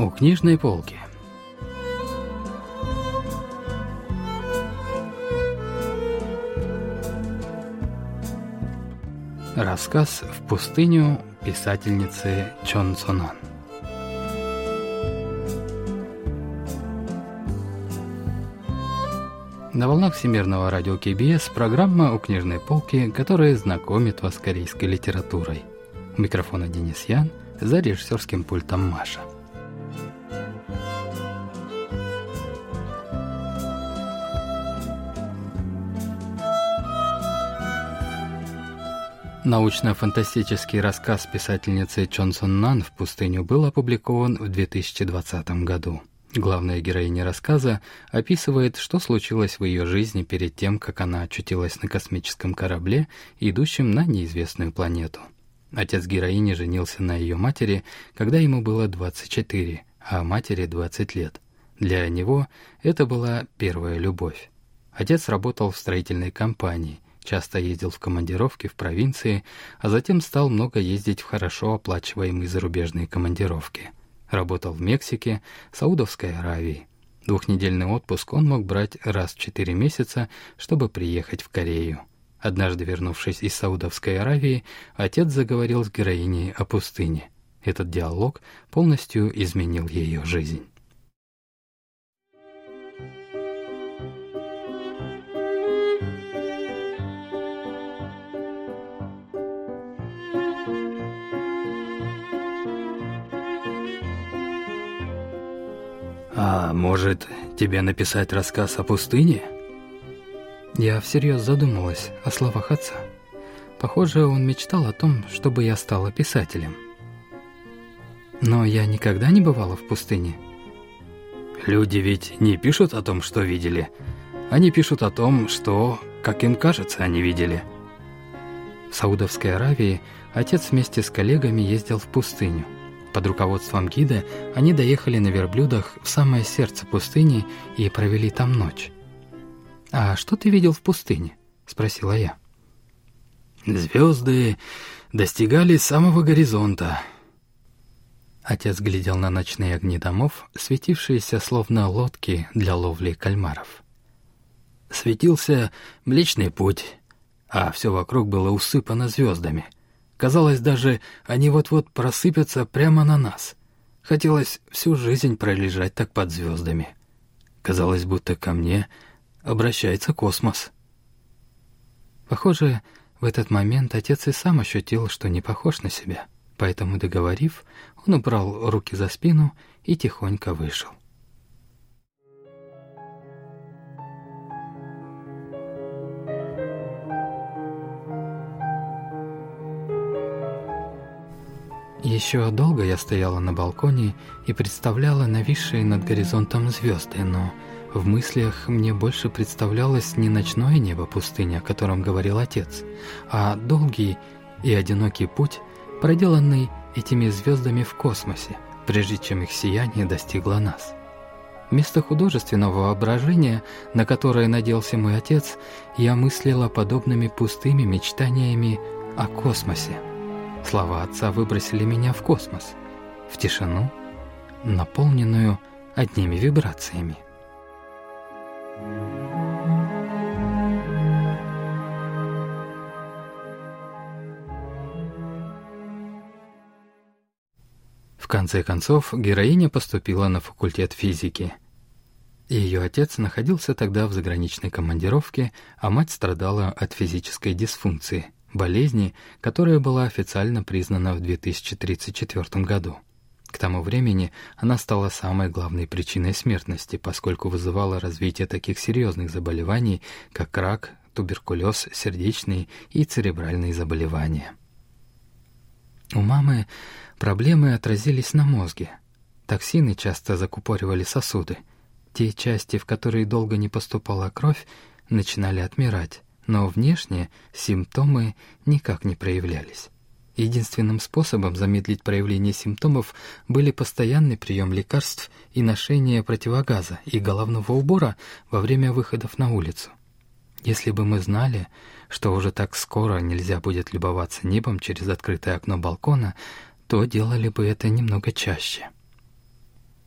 У книжной полки. Рассказ «В пустыню» писательницы Чон Сонан. На волнах Всемирного радио КБС программа «У книжной полки», которая знакомит вас с корейской литературой. У микрофона Денис Ян, за режиссерским пультом Маша. Научно-фантастический рассказ писательницы Чонсон Нан «В пустыню» был опубликован в 2020 году. Главная героиня рассказа описывает, что случилось в ее жизни перед тем, как она очутилась на космическом корабле, идущем на неизвестную планету. Отец героини женился на ее матери, когда ему было 24, а матери 20 лет. Для него это была первая любовь. Отец работал в строительной компании – часто ездил в командировки в провинции, а затем стал много ездить в хорошо оплачиваемые зарубежные командировки. Работал в Мексике, Саудовской Аравии. Двухнедельный отпуск он мог брать раз в четыре месяца, чтобы приехать в Корею. Однажды, вернувшись из Саудовской Аравии, отец заговорил с героиней о пустыне. Этот диалог полностью изменил ее жизнь. «А может, тебе написать рассказ о пустыне?» Я всерьез задумалась о словах отца. Похоже, он мечтал о том, чтобы я стала писателем. Но я никогда не бывала в пустыне. Люди ведь не пишут о том, что видели. Они пишут о том, что, как им кажется, они видели. В Саудовской Аравии отец вместе с коллегами ездил в пустыню – под руководством гида они доехали на верблюдах в самое сердце пустыни и провели там ночь. «А что ты видел в пустыне?» — спросила я. «Звезды достигали самого горизонта». Отец глядел на ночные огни домов, светившиеся словно лодки для ловли кальмаров. Светился Млечный Путь, а все вокруг было усыпано звездами — Казалось, даже они вот-вот просыпятся прямо на нас. Хотелось всю жизнь пролежать так под звездами. Казалось, будто ко мне обращается космос. Похоже, в этот момент отец и сам ощутил, что не похож на себя. Поэтому, договорив, он убрал руки за спину и тихонько вышел. Еще долго я стояла на балконе и представляла нависшие над горизонтом звезды, но в мыслях мне больше представлялось не ночное небо пустыни, о котором говорил отец, а долгий и одинокий путь, проделанный этими звездами в космосе, прежде чем их сияние достигло нас. Вместо художественного воображения, на которое надеялся мой отец, я мыслила подобными пустыми мечтаниями о космосе. Слова отца выбросили меня в космос, в тишину, наполненную одними вибрациями. В конце концов, героиня поступила на факультет физики. Ее отец находился тогда в заграничной командировке, а мать страдала от физической дисфункции – болезни, которая была официально признана в 2034 году. К тому времени она стала самой главной причиной смертности, поскольку вызывала развитие таких серьезных заболеваний, как рак, туберкулез, сердечные и церебральные заболевания. У мамы проблемы отразились на мозге. Токсины часто закупоривали сосуды. Те части, в которые долго не поступала кровь, начинали отмирать но внешне симптомы никак не проявлялись. Единственным способом замедлить проявление симптомов были постоянный прием лекарств и ношение противогаза и головного убора во время выходов на улицу. Если бы мы знали, что уже так скоро нельзя будет любоваться небом через открытое окно балкона, то делали бы это немного чаще.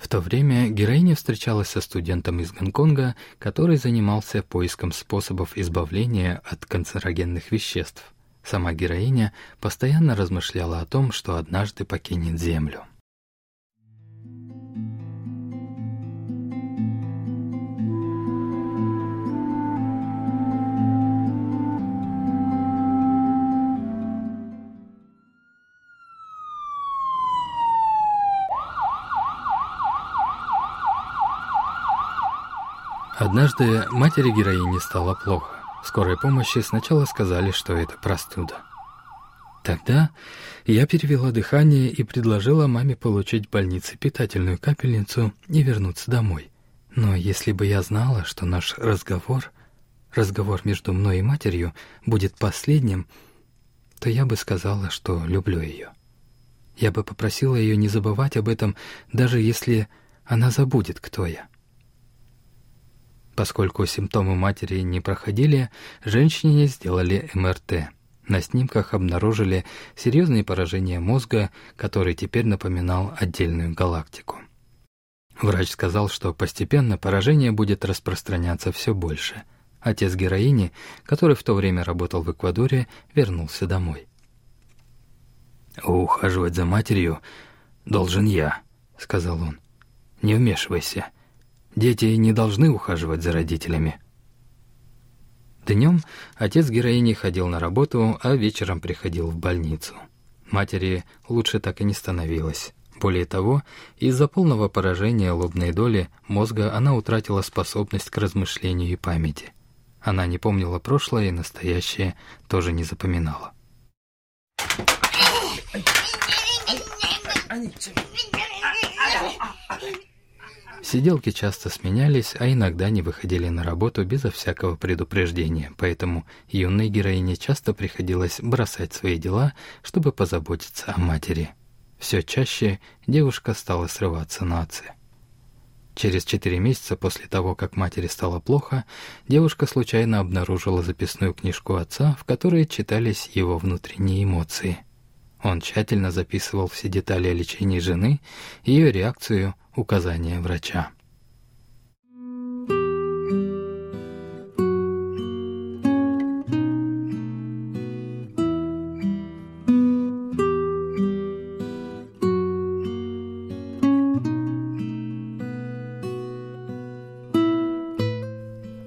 В то время героиня встречалась со студентом из Гонконга, который занимался поиском способов избавления от канцерогенных веществ. Сама героиня постоянно размышляла о том, что однажды покинет Землю. Однажды матери героини стало плохо. В скорой помощи сначала сказали, что это простуда. Тогда я перевела дыхание и предложила маме получить в больнице питательную капельницу и вернуться домой. Но если бы я знала, что наш разговор, разговор между мной и матерью, будет последним, то я бы сказала, что люблю ее. Я бы попросила ее не забывать об этом, даже если она забудет, кто я. Поскольку симптомы матери не проходили, женщине сделали МРТ. На снимках обнаружили серьезные поражения мозга, который теперь напоминал отдельную галактику. Врач сказал, что постепенно поражение будет распространяться все больше. Отец героини, который в то время работал в Эквадоре, вернулся домой. «Ухаживать за матерью должен я», — сказал он. «Не вмешивайся. Дети не должны ухаживать за родителями. Днем отец героини ходил на работу, а вечером приходил в больницу. Матери лучше так и не становилось. Более того, из-за полного поражения лобной доли мозга она утратила способность к размышлению и памяти. Она не помнила прошлое и настоящее тоже не запоминала. Сиделки часто сменялись, а иногда не выходили на работу безо всякого предупреждения, поэтому юной героине часто приходилось бросать свои дела, чтобы позаботиться о матери. Все чаще девушка стала срываться на отце. Через четыре месяца после того, как матери стало плохо, девушка случайно обнаружила записную книжку отца, в которой читались его внутренние эмоции. Он тщательно записывал все детали о лечении жены, ее реакцию, указания врача.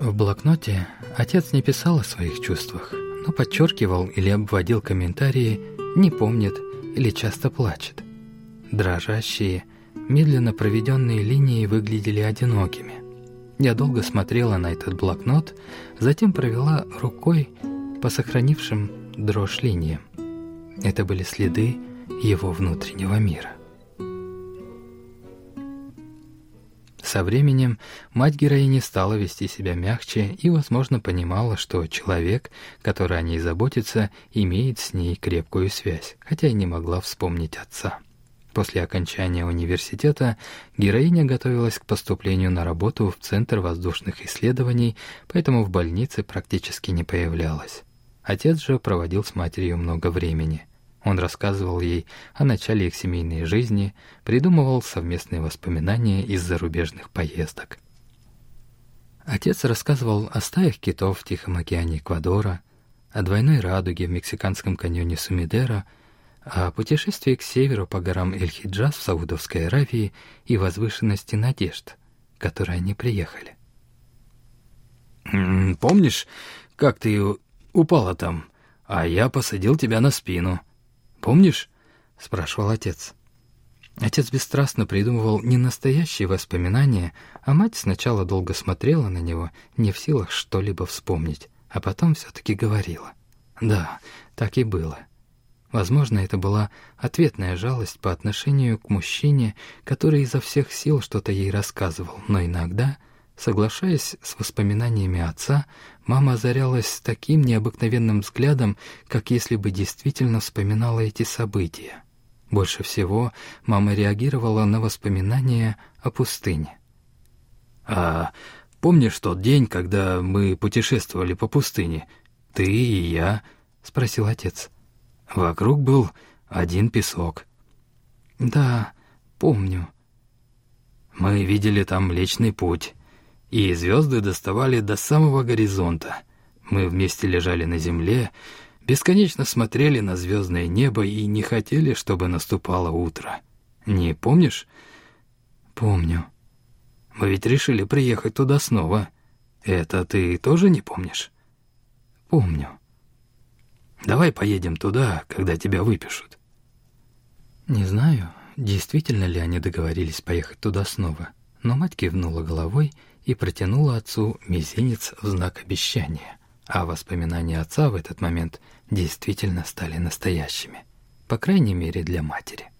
В блокноте отец не писал о своих чувствах, но подчеркивал или обводил комментарии «не помнит» или часто плачет. Дрожащие – Медленно проведенные линии выглядели одинокими. Я долго смотрела на этот блокнот, затем провела рукой по сохранившим дрожь линиям. Это были следы его внутреннего мира. Со временем мать героини стала вести себя мягче и, возможно, понимала, что человек, который о ней заботится, имеет с ней крепкую связь, хотя и не могла вспомнить отца. После окончания университета героиня готовилась к поступлению на работу в Центр воздушных исследований, поэтому в больнице практически не появлялась. Отец же проводил с матерью много времени. Он рассказывал ей о начале их семейной жизни, придумывал совместные воспоминания из зарубежных поездок. Отец рассказывал о стаях китов в Тихом океане Эквадора, о двойной радуге в мексиканском каньоне Сумидера — о путешествии к северу по горам Эль-Хиджаз в Саудовской Аравии и возвышенности надежд, к которой они приехали. «Помнишь, как ты упала там, а я посадил тебя на спину? Помнишь?» — спрашивал отец. Отец бесстрастно придумывал не настоящие воспоминания, а мать сначала долго смотрела на него, не в силах что-либо вспомнить, а потом все-таки говорила. Да, так и было. Возможно, это была ответная жалость по отношению к мужчине, который изо всех сил что-то ей рассказывал, но иногда, соглашаясь с воспоминаниями отца, мама озарялась таким необыкновенным взглядом, как если бы действительно вспоминала эти события. Больше всего мама реагировала на воспоминания о пустыне. «А помнишь тот день, когда мы путешествовали по пустыне? Ты и я?» — спросил отец. — Вокруг был один песок. Да, помню. Мы видели там Млечный Путь, и звезды доставали до самого горизонта. Мы вместе лежали на земле, бесконечно смотрели на звездное небо и не хотели, чтобы наступало утро. Не помнишь? Помню. Мы ведь решили приехать туда снова. Это ты тоже не помнишь? Помню. Давай поедем туда, когда тебя выпишут. Не знаю, действительно ли они договорились поехать туда снова, но мать кивнула головой и протянула отцу мизинец в знак обещания, а воспоминания отца в этот момент действительно стали настоящими, по крайней мере для матери.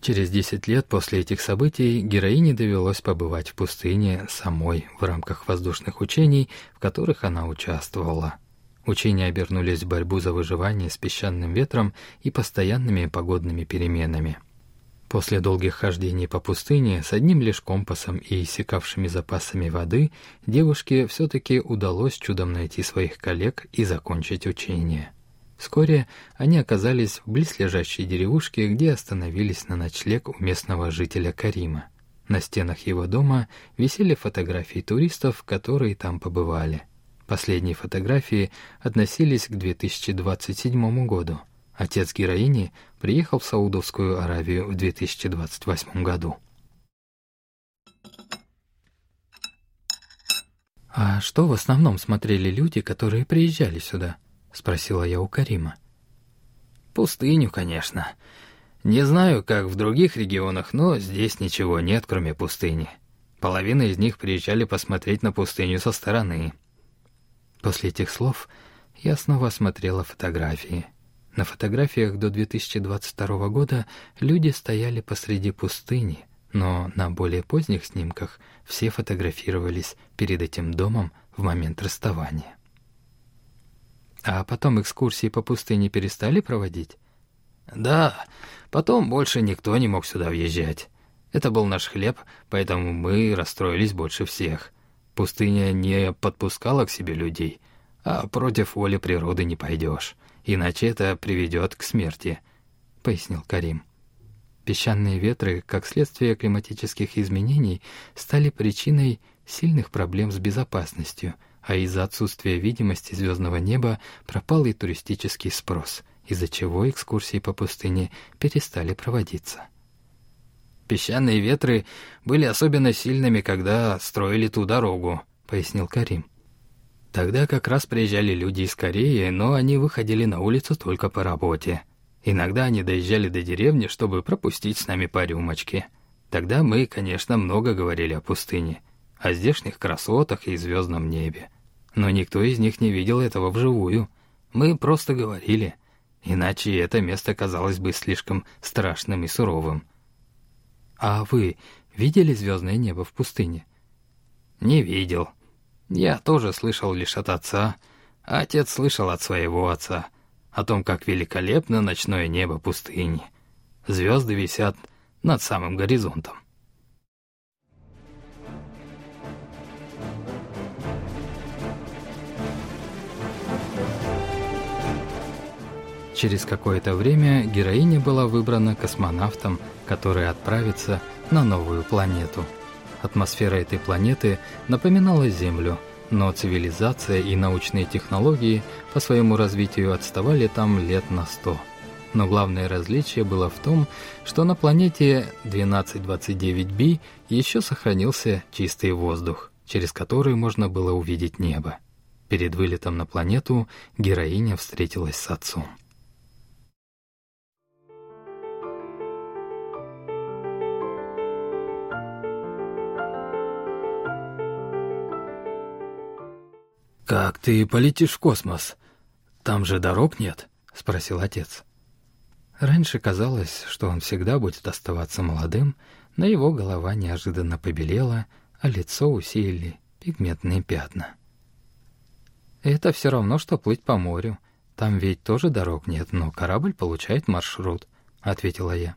Через 10 лет после этих событий героине довелось побывать в пустыне самой в рамках воздушных учений, в которых она участвовала. Учения обернулись в борьбу за выживание с песчаным ветром и постоянными погодными переменами – После долгих хождений по пустыне с одним лишь компасом и иссякавшими запасами воды девушке все-таки удалось чудом найти своих коллег и закончить учение. Вскоре они оказались в близлежащей деревушке, где остановились на ночлег у местного жителя Карима. На стенах его дома висели фотографии туристов, которые там побывали. Последние фотографии относились к 2027 году. Отец героини приехал в Саудовскую Аравию в 2028 году. «А что в основном смотрели люди, которые приезжали сюда?» — спросила я у Карима. «Пустыню, конечно. Не знаю, как в других регионах, но здесь ничего нет, кроме пустыни. Половина из них приезжали посмотреть на пустыню со стороны». После этих слов я снова смотрела фотографии — на фотографиях до 2022 года люди стояли посреди пустыни, но на более поздних снимках все фотографировались перед этим домом в момент расставания. А потом экскурсии по пустыне перестали проводить? Да, потом больше никто не мог сюда въезжать. Это был наш хлеб, поэтому мы расстроились больше всех. Пустыня не подпускала к себе людей, а против воли природы не пойдешь иначе это приведет к смерти», — пояснил Карим. Песчаные ветры, как следствие климатических изменений, стали причиной сильных проблем с безопасностью, а из-за отсутствия видимости звездного неба пропал и туристический спрос, из-за чего экскурсии по пустыне перестали проводиться. «Песчаные ветры были особенно сильными, когда строили ту дорогу», — пояснил Карим. Тогда как раз приезжали люди из Кореи, но они выходили на улицу только по работе. Иногда они доезжали до деревни, чтобы пропустить с нами по рюмочке. Тогда мы, конечно, много говорили о пустыне, о здешних красотах и звездном небе. Но никто из них не видел этого вживую. Мы просто говорили, иначе это место казалось бы слишком страшным и суровым. «А вы видели звездное небо в пустыне?» «Не видел», я тоже слышал лишь от отца, отец слышал от своего отца о том, как великолепно ночное небо пустыни. Звезды висят над самым горизонтом. Через какое-то время героиня была выбрана космонавтом, который отправится на новую планету – Атмосфера этой планеты напоминала Землю, но цивилизация и научные технологии по своему развитию отставали там лет на сто. Но главное различие было в том, что на планете 1229b еще сохранился чистый воздух, через который можно было увидеть небо. Перед вылетом на планету героиня встретилась с отцом. «Как ты полетишь в космос? Там же дорог нет?» — спросил отец. Раньше казалось, что он всегда будет оставаться молодым, но его голова неожиданно побелела, а лицо усилили пигментные пятна. «Это все равно, что плыть по морю. Там ведь тоже дорог нет, но корабль получает маршрут», — ответила я.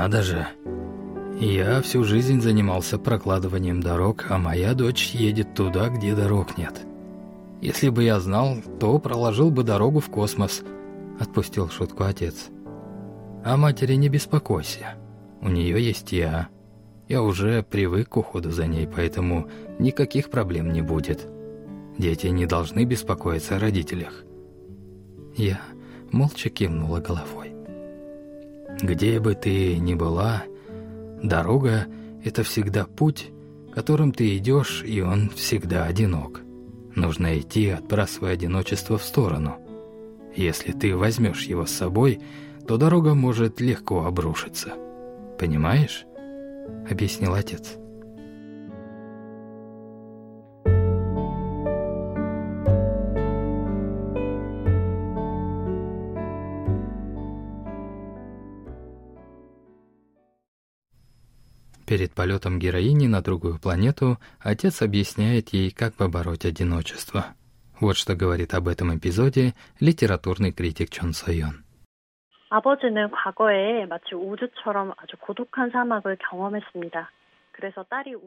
Надо же. Я всю жизнь занимался прокладыванием дорог, а моя дочь едет туда, где дорог нет. Если бы я знал, то проложил бы дорогу в космос, отпустил шутку отец. О матери не беспокойся. У нее есть я. Я уже привык к уходу за ней, поэтому никаких проблем не будет. Дети не должны беспокоиться о родителях. Я молча кивнула головой. Где бы ты ни была, дорога — это всегда путь, которым ты идешь, и он всегда одинок. Нужно идти, отбрасывая одиночество в сторону. Если ты возьмешь его с собой, то дорога может легко обрушиться. Понимаешь? Объяснил отец. Перед полетом героини на другую планету отец объясняет ей, как побороть одиночество. Вот что говорит об этом эпизоде литературный критик Чон Сойон. 아버지는 과거에 마치 우주처럼 아주 고독한 사막을 경험했습니다.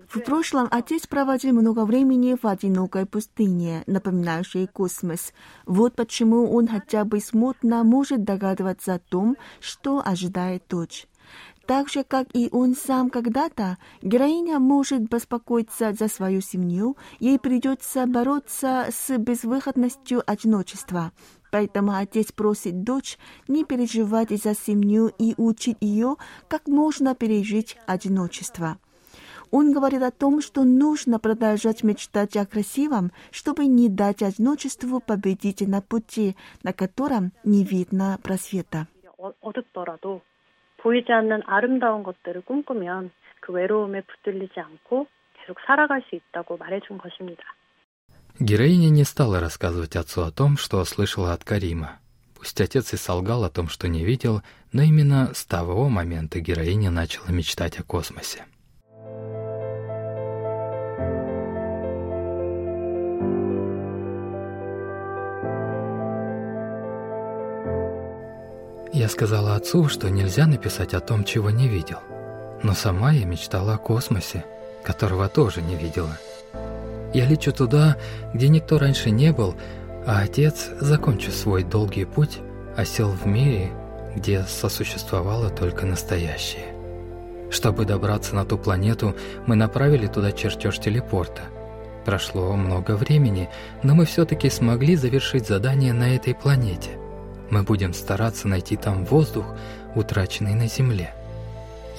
В прошлом отец проводил много времени в одинокой пустыне, напоминающей космос. Вот почему он хотя бы смутно может догадываться о том, что ожидает дочь. Так же, как и он сам когда-то, героиня может беспокоиться за свою семью, ей придется бороться с безвыходностью одиночества. Поэтому отец просит дочь не переживать за семью и учить ее, как можно пережить одиночество. Он говорит о том, что нужно продолжать мечтать о красивом, чтобы не дать одиночеству победить на пути, на котором не видно просвета. 어둡더라도 보이지 않는 아름다운 것들을 꿈꾸면 그 외로움에 붙들리지 않고 계속 살아갈 수 있다고 말해준 것입니다. Героиня не стала рассказывать отцу о том, что слышала от Карима. Пусть отец и солгал о том, что не видел, но именно с того момента героиня начала мечтать о космосе. Я сказала отцу, что нельзя написать о том, чего не видел. Но сама я мечтала о космосе, которого тоже не видела. Я лечу туда, где никто раньше не был, а отец, закончив свой долгий путь, осел в мире, где сосуществовало только настоящее. Чтобы добраться на ту планету, мы направили туда чертеж телепорта. Прошло много времени, но мы все-таки смогли завершить задание на этой планете. Мы будем стараться найти там воздух, утраченный на Земле.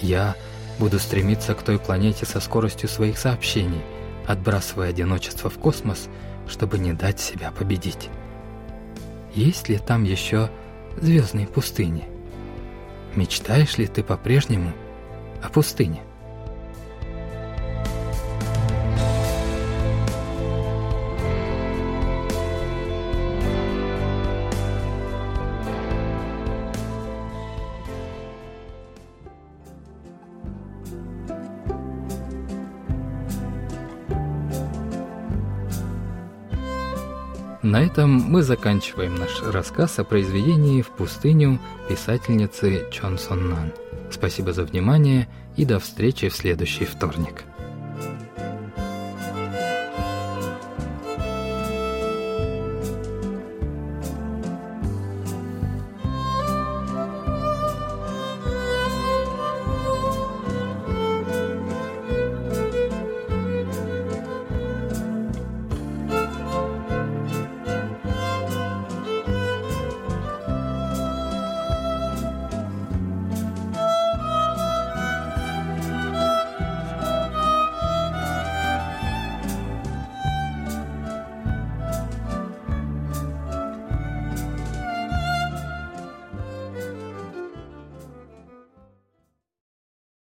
Я буду стремиться к той планете со скоростью своих сообщений, отбрасывая одиночество в космос, чтобы не дать себя победить. Есть ли там еще звездные пустыни? Мечтаешь ли ты по-прежнему о пустыне? На этом мы заканчиваем наш рассказ о произведении «В пустыню» писательницы Чон Сон Нан. Спасибо за внимание и до встречи в следующий вторник.